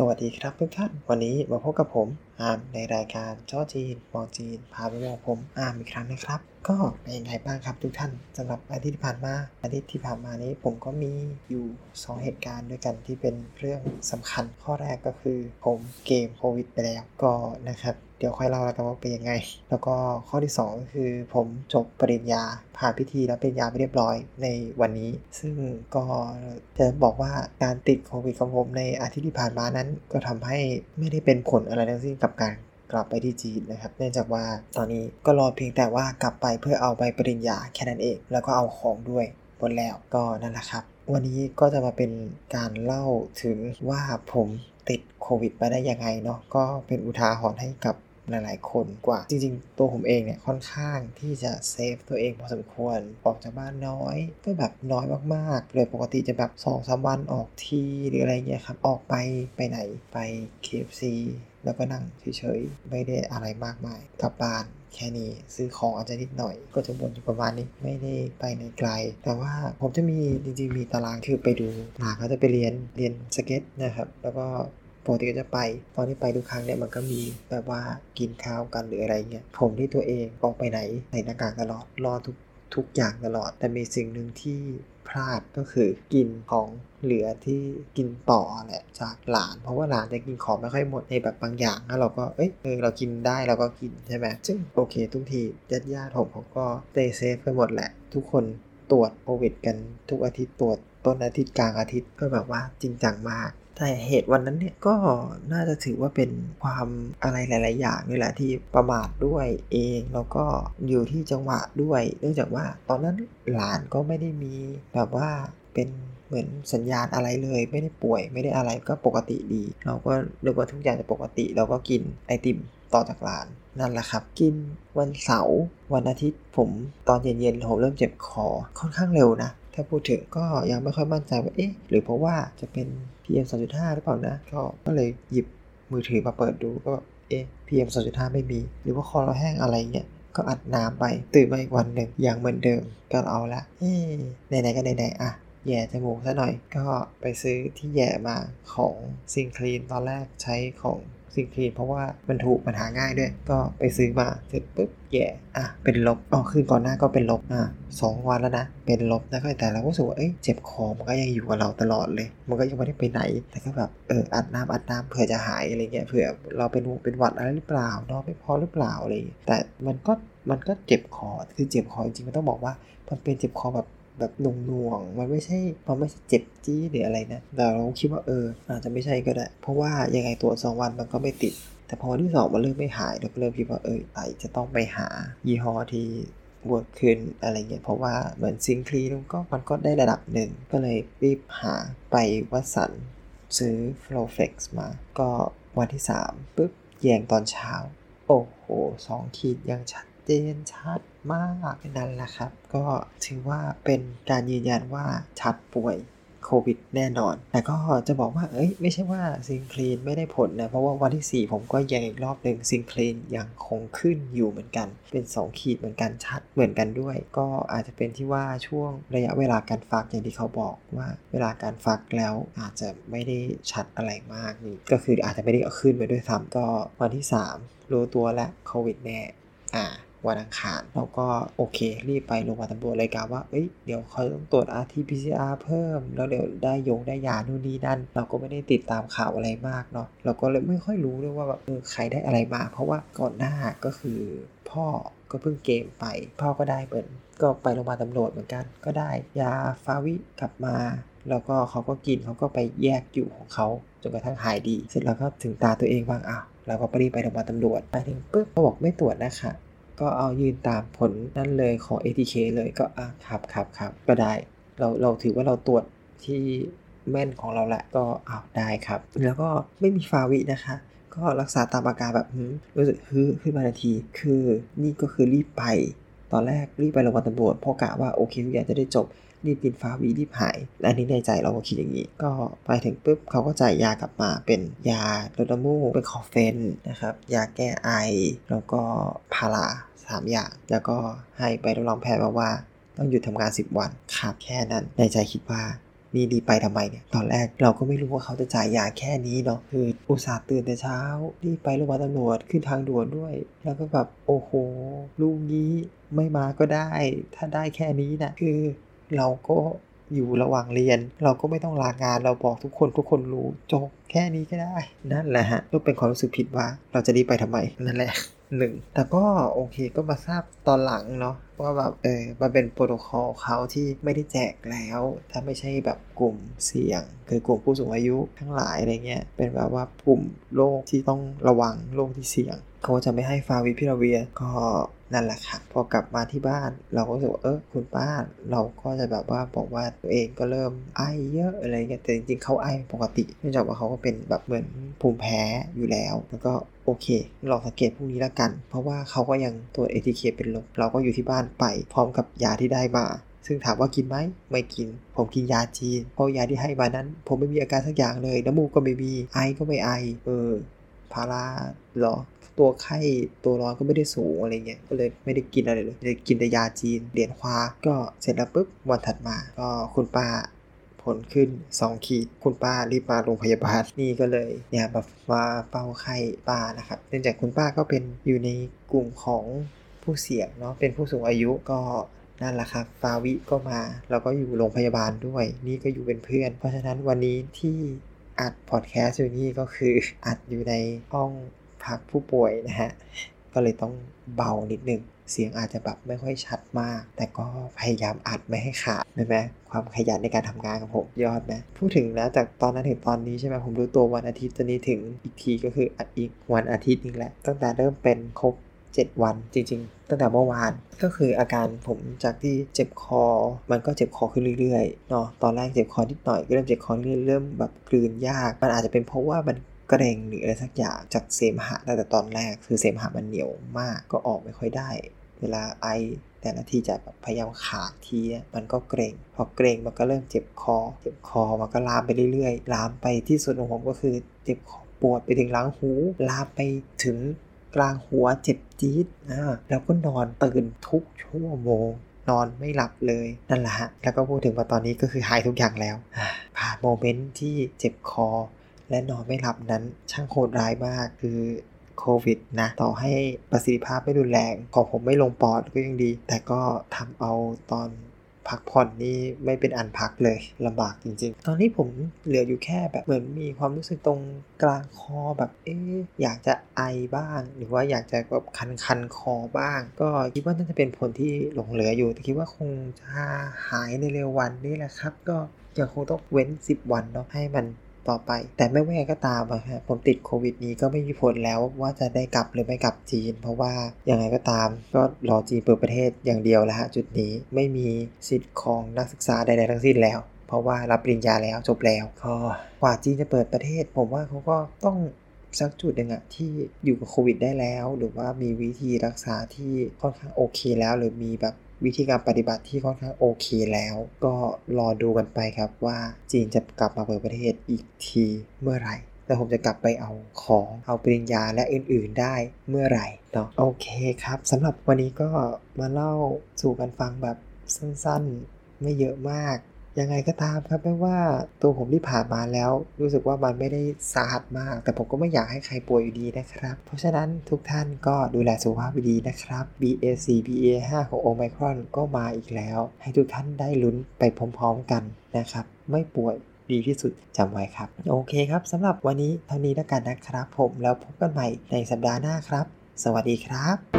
สวัสดีครับทุกท่าน วันนี้มาพบกับผมอาร์มในรายการจ้อจีนมองจีน พาไปมองผมอาร์มอีกครั้งนะครับ ก็เป็นยังไงบ้างครับทุกท่านสำหรับอาทิตย์ที่ผ่านมาอาทิตย์ที่ผ่านมานี้ผมก็มีอยู่ 2 เหตุการณ์ด้วยกันที่เป็นเรื่องสำคัญข้อแรกก็คือผมเกมโควิดไปแล้วก็นะครับ เดี๋ยวค่อยเล่าแล้วกันว่าเป็นยังไง แล้วก็ข้อที่ 2 คือผมจบปริญญาผ่านพิธีรับปริญญาไปเรียบร้อยในวันนี้ ซึ่งก็จะบอกว่าการติดโควิดของผมในอาทิตย์ที่ผ่านมานั้น ก็ทำให้ไม่ได้เป็นผลอะไรทั้งสิ้นกับการกลับไปที่จีนนะครับ เนื่องจากว่าตอนนี้ก็รอเพียงแต่ว่ากลับไปเพื่อเอาใบปริญญาแค่นั้นเอง แล้วก็เอาของด้วยหมดแล้วก็นั่นแหละครับ วันนี้ก็จะมาเป็นการเล่าถึงว่าผมติดโควิดไปได้ยังไงเนาะก็เป็นอุทาหรณ์ให้กับ หลายๆ คนกว่า จริง ๆ ตัวผมเองเนี่ยค่อนข้างที่จะเซฟตัวเองพอสมควรออกจากบ้านน้อยก็แบบน้อยมากๆเลยปกติจะแบบ2อสวันออกทีหรืออะไรเงี้ยครับออกไปไปไหนไป KFC แล้วก็นั่งเฉยๆไม่ได้อะไรมากมายกลับบ้านแค่นี้ซื้อของอาจจะนิดหน่อย ก็จะวนอยู่ประมาณนี้ไม่ได้ไปในไกล แต่ว่าผมจะมีจริงๆมีตารางคือไปดูหลานเขาจะไปเรียนเรียนสเก็ตนะครับ แล้วก็ ปกติก็จะไป ตอนที่ไปทุกครั้งเนี่ยมันก็มีแบบว่ากินข้าวกันหรืออะไรเงี้ยผมที่ตัวเองออกไปไหนใส่หน้ากากตลอดรอทุกทุกอย่างตลอด แต่มีสิ่งหนึ่งที่พลาดก็คือกินของเหลือที่กินต่อแหละจากหลาน เพราะว่าหลานจะกินของไม่ค่อยหมดในแบบบางอย่างแล้วเราก็เอ้ยเออเรากินได้เราก็กินใช่ไหมซึ่งโอเค ทุกทีญาติญาติผมเขาก็เตเซฟไปหมดแหละ ทุกคนตรวจโควิดกันทุกอาทิตย์ตรวจต้นอาทิตย์กลางอาทิตย์ก็แบบว่าจริงจังมาก แต่เหตุวันนั้นเนี่ยก็น่าจะถือว่าเป็นความอะไรหลาย ๆ อย่างนี่แหละที่ประมาทด้วยเองแล้วก็อยู่ที่จังหวะด้วย เนื่องจากว่าตอนนั้นหลานก็ไม่ได้มีแบบว่าเป็นเหมือนสัญญาณอะไรเลย ไม่ได้ป่วยไม่ได้อะไรก็ปกติดี เราก็เรียกว่าทุกอย่างจะปกติ เราก็กินไอติมต่อจากหลานนั่นแหละครับ กินวันเสาร์วันอาทิตย์ผมตอนเย็นๆผมเริ่มเจ็บคอค่อนข้างเร็วนะ ถ้าพูดถึงก็ยังไม่ค่อยมั่นใจว่าเอ๊ะหรือเพราะว่าจะเป็น PM 2.5 หรือเปล่านะ ก็ก็เลยหยิบมือถือมาเปิดดูก็เอ๊ะ PM 2.5 ไม่มี หรือว่าคอเราแห้งอะไรเงี้ยก็อัดน้ำไปตื่นมาอีกวันหนึ่งอย่างเหมือนเดิมก็เอาละเอ๊ะไหนๆก็ไหนๆอะแย่จมูกซะหน่อย ก็ไปซื้อที่แย่มาของซิงคลีนตอนแรกใช้ของ ซิงคลีเพราะว่ามันถูกมันหาง่ายด้วย ก็ไปซื้อมาเสร็จปุ๊บแย่ อะ เป็นลบอ๋อคืนก่อนหน้าก็เป็นลบ อะสองวันแล้วนะ เป็นลบแล้วก็แต่เราก็รู้สึกว่า เอ้ย เจ็บคอ มันก็ยังอยู่กับเราตลอดเลย มันก็ยังไม่ได้ไปไหน แต่ก็แบบ เออ อัดน้ำอัดน้ำเผื่อจะหายอะไรเงี้ย เผื่อเราเป็นเป็นหวัดอะไรหรือเปล่า นอนไม่พอหรือเปล่าอะไรแต่มันก็ มันก็เจ็บคอ คือเจ็บคอจริงๆ มันต้องบอกว่า มันเป็นเจ็บคอแบบ แบบหน่วงๆมันไม่ใช่มันไม่ใช่เจ็บจี้หรืออะไรนะแต่เราคิดว่าเออ อาจจะไม่ใช่ก็ได้ เพราะว่ายังไงตัวสองวันมันก็ไม่ติด แต่พอวันที่สองมันเริ่มไม่หายเราก็เริ่มคิดว่าเออไอจะต้องไปหายี่ห้อที่เวิร์กขึ้นอะไรเงี้ยเพราะว่าเหมือนซิงคลีนก็มันก็ได้ระดับหนึ่งก็เลยรีบหาไปวัสันซื้อ Flowflex มา ก็วันที่3ปุ๊บแยงตอนเช้า โอ้โหสองขีดยังชัดเจนชัด มากนั่นแหละครับ ก็ถือว่าเป็นการยืนยันว่าชัดป่วยโควิดแน่นอน แต่ก็จะบอกว่า เอ้ย ไม่ใช่ว่าซิงคลีนไม่ได้ผลนะ เพราะว่าวันที่ 4 ผมก็ยังอีกรอบหนึ่งซิงคลีนยังคงขึ้นอยู่เหมือนกัน เป็น 2 ขีดเหมือนกันชัดเหมือนกันด้วย ก็อาจจะเป็นที่ว่าช่วงระยะเวลาการฟักอย่างที่เขาบอกว่าเวลาการฟักแล้วอาจจะไม่ได้ชัดอะไรมากนี่ ก็คืออาจจะไม่ได้ขึ้นไปด้วยซ้ำก็วันที่ 3 รู้ตัวแล้วโควิดแน่ อ่า วันอังคารเราก็โอเค รีบไปโรงพยาบาลตำรวจเลยกาว่าเอ้ยเดี๋ยวเขาต้องตรวจ RT-PCR เพิ่ม แล้วเดี๋ยวได้ยงได้ยานู่นนี่นั่น เราก็ไม่ได้ติดตามข่าวอะไรมากเนาะเราก็เลยไม่ค่อยรู้ด้วยว่าแบบเออใครได้อะไรมา เพราะว่าก่อนหน้าก็คือพ่อก็เพิ่งเกมไป พ่อก็ได้เปิดก็ไปโรงพยาบาลตำรวจเหมือนกัน ก็ได้ยาฟาวิกลับมา แล้วก็เขาก็กินเขาก็ไปแยกอยู่ของเขาจนกระทั่งหายดี เสร็จแล้วก็ถึงตาตัวเองบ้างอ้าวเราก็ไปรีบไปโรงพยาบาลตำรวจไปถึงปุ๊บเขาบอกไม่ตรวจนะคะ ก็เอายืนตามผลนั่นเลยของ ATK เลยก็อะครับครับครับก็ได้ เราเราถือว่าเราตรวจที่แม่นของเราแหละก็อ้าวได้ครับ แล้วก็ไม่มีฟาวินะคะ ก็รักษาตามอาการแบบรู้สึกฮึขึ้นมาทันที คือนี่ก็คือรีบไป ตอนแรกรีบไปโรงพยาบาลตำรวจเพราะกะว่าโอเคทุกอย่างจะได้จบ รีบกินฟาวีรีบหายอันนี้ในใจเราก็คิดอย่างนี้ ก็ไปถึงปุ๊บเขาก็จ่ายยากลับมาเป็นยาลดน้ำมูกเป็นคอเฟนนะครับยาแก้ไอ แล้วก็พาราสามอย่าง แล้วก็ให้ไปรับรองแพทย์มาว่า ต้องหยุดทำงาน 10 วันครับแค่นั้น ในใจคิดว่านี่รีไปทำไมเนี่ย ตอนแรกเราก็ไม่รู้ว่าเขาจะจ่ายยาแค่นี้เนาะ คืออุตส่าห์ตื่นแต่เช้ารีบไปโรงพยาบาลตำรวจขึ้นทางด่วนด้วย แล้วก็แบบโอ้โหลูกนี้ไม่มาก็ได้ ถ้าได้แค่นี้นะคือ เราก็อยู่ระหว่างเรียน เราก็ไม่ต้องลางานเราบอกทุกคนทุกคนรู้จบแค่นี้ก็ได้ นั่นแหละฮะก็เป็นความรู้สึกผิดว่า เราจะรีบไปทำไมนั่นแหละหนึ่งแต่ก็โอเคก็มาทราบตอนหลังเนาะว่าแบบเออมันเป็นโปรโตคอลเขาที่ไม่ได้แจกแล้ว ถ้าไม่ใช่แบบกลุ่มเสี่ยง คือกลุ่มผู้สูงอายุทั้งหลายอะไรเงี้ยเป็นแบบว่ากลุ่มโรคที่ต้องระวังโรคที่เสี่ยง เขาจะไม่ให้ฟาวิพิราเวียก็ นั่นแหละค่ะ พอกลับมาที่บ้าน เราก็รู้สึกว่าเออคุณป้าเราก็จะแบบว่าบอกว่าตัวเองก็เริ่มไอเยอะอะไรเงี้ยแต่จริงๆเขาไอปกติเนื่องจากว่าเขาก็เป็นแบบเหมือนภูมิแพ้อยู่แล้วแล้วก็โอเคลองสังเกตพวกนี้ละกัน เพราะว่าเขาก็ยังตัว ATK เป็นลบเราก็อยู่ที่บ้านไป พร้อมกับยาที่ได้มา ซึ่งถามว่ากินไหมไม่กิน ผมกินยาจีนเพราะยาที่ให้มานั้น ผมไม่มีอาการสักอย่างเลยน้ำมูกก็ไม่มีไอก็ไม่ไอ เออพาราหรอ ตัวไข้ตัวร้อนก็ไม่ได้สูงอะไรเงี้ยก็เลยไม่ได้กินอะไรเลยเลยกินแต่ยาจีนเหรียญควาก็เสร็จแล้วปุ๊บวันถัดมา ก็คุณป้าผลขึ้น 2 ขีดคุณป้ารีบมาโรงพยาบาลนี่ก็เลยเนี่ยมามาเฝ้าไข้ป้านะครับเนื่องจากคุณป้าก็เป็นอยู่ในกลุ่มของผู้เสี่ยงเนาะเป็นผู้สูงอายุก็นั่นแหละครับฟาวิก็มา แล้วก็อยู่โรงพยาบาลด้วย นี่ก็อยู่เป็นเพื่อน เพราะฉะนั้นวันนี้ที่อัดพอดแคสต์อยู่นี่ก็คืออัดอยู่ในห้อง พักผู้ป่วยนะฮะ ก็เลยต้องเบานิดนึง เสียงอาจจะแบบไม่ค่อยชัดมาก แต่ก็พยายามอัดไม่ให้ขาดใช่ไหมความขยันในการทำงานของผมยอดนะ พูดถึงแล้วจากตอนนั้นถึงตอนนี้ใช่ไหมผมรู้ตัววันอาทิตย์ตอนนี้ถึงอีกทีก็คืออัดอีกวันอาทิตย์นึงแหละ ตั้งแต่เริ่มเป็นครบ7 วันจริงๆ ตั้งแต่เมื่อวานก็คืออาการผมจากที่เจ็บคอ มันก็เจ็บคอขึ้นเรื่อยๆเนาะตอนแรกเจ็บคอนิดหน่อยก็เริ่มเจ็บคอเรื่อยๆเริ่มแบบกลืนยาก มันอาจจะเป็นเพราะว่ามัน กรงหรืออะไรสักอย่างจากเสมหะตั้งแต่ตอนแรก คือเสมหะมันเหนียวมากก็ออกไม่ค่อยได้ เวลาไอแต่ละทีจะแบบพยายามขาดทีมันก็เกรงพอเกรงมันก็เริ่มเจ็บคอ เจ็บคอมันก็ลามไปเรื่อยๆลามไปที่สุดของผมก็คือเจ็บคอปวดไปถึงหลังหูลามไปถึงกลางหัวเจ็บจี๊ดนะแล้วก็นอนตื่นทุกชั่วโมงนอนไม่หลับเลยนั่นแหละฮะแล้วก็พูดถึงว่าตอนนี้ก็คือหายทุกอย่างแล้วผ่านโมเมนต์ที่เจ็บคอ และนอนไม่หลับนั้นช่างโหดร้ายมากคือโควิดนะต่อให้ประสิทธิภาพไม่รุนแรงของผมไม่ลงปอดก็ยังดี แต่ก็ทำเอาตอนพักผ่อนนี่ไม่เป็นอันพักเลยลำบากจริง ๆ ตอนนี้ผมเหลืออยู่แค่แบบเหมือนมีความรู้สึกตรงกลางคอแบบเอ๊อยากจะไอบ้าง หรือว่าอยากจะแบบคันคันคอบ้าง ก็คิดว่าน่าจะเป็นผลที่หลงเหลืออยู่แต่คิดว่าคงจะหายในเร็ววันนี่แหละครับ ก็ยังคงต้องเว้น 10 วันเนาะให้มัน ต่อไป แต่ไม่ว่าก็ตามอะฮะผมติดโควิดนี้ก็ไม่มีผลแล้วว่าจะได้กลับหรือไม่กลับจีน เพราะว่ายังไงก็ตามก็รอจีนเปิดประเทศอย่างเดียวแล้วฮะจุดนี้ไม่มีสิทธิ์ของนักศึกษาใดๆทั้งสิ้นแล้วเพราะว่ารับปริญญาแล้วจบแล้วก็กว่าจีนจะเปิดประเทศ ผมว่าเขาก็ต้องสักจุดหนึ่งอะที่อยู่กับโควิดได้แล้ว หรือว่ามีวิธีรักษาที่ค่อนข้างโอเคแล้ว หรือมีแบบ วิธีการปฏิบัติที่ค่อนข้างโอเคแล้ว ก็รอดูกันไปครับว่าจีนจะกลับมาเปิดประเทศอีกทีเมื่อไหร่แล้วผมจะกลับไปเอาของเอาปริญญาและอื่นๆได้เมื่อไหร่เนาะโอเคครับสำหรับวันนี้ก็มาเล่าสู่กันฟังแบบสั้นๆ ไม่เยอะมาก ยังไงก็ตามครับไม่ว่าตัวผมที่ผ่านมาแล้ว รู้สึกว่ามันไม่ได้สาหัสมาก แต่ผมก็ไม่อยากให้ใครป่วยอยู่ดีนะครับ เพราะฉะนั้นทุกท่านก็ดูแลสุขภาพดีนะครับ BA4 BA5 ของโอไมครอนก็มาอีกแล้ว ให้ทุกท่านได้ลุ้นไปพร้อมๆกันนะครับ ไม่ป่วยดีที่สุดจำไว้ครับ โอเคครับสำหรับวันนี้เท่านี้แล้วกันนะครับ ผมแล้วพบกันใหม่ในสัปดาห์หน้าครับ สวัสดีครับ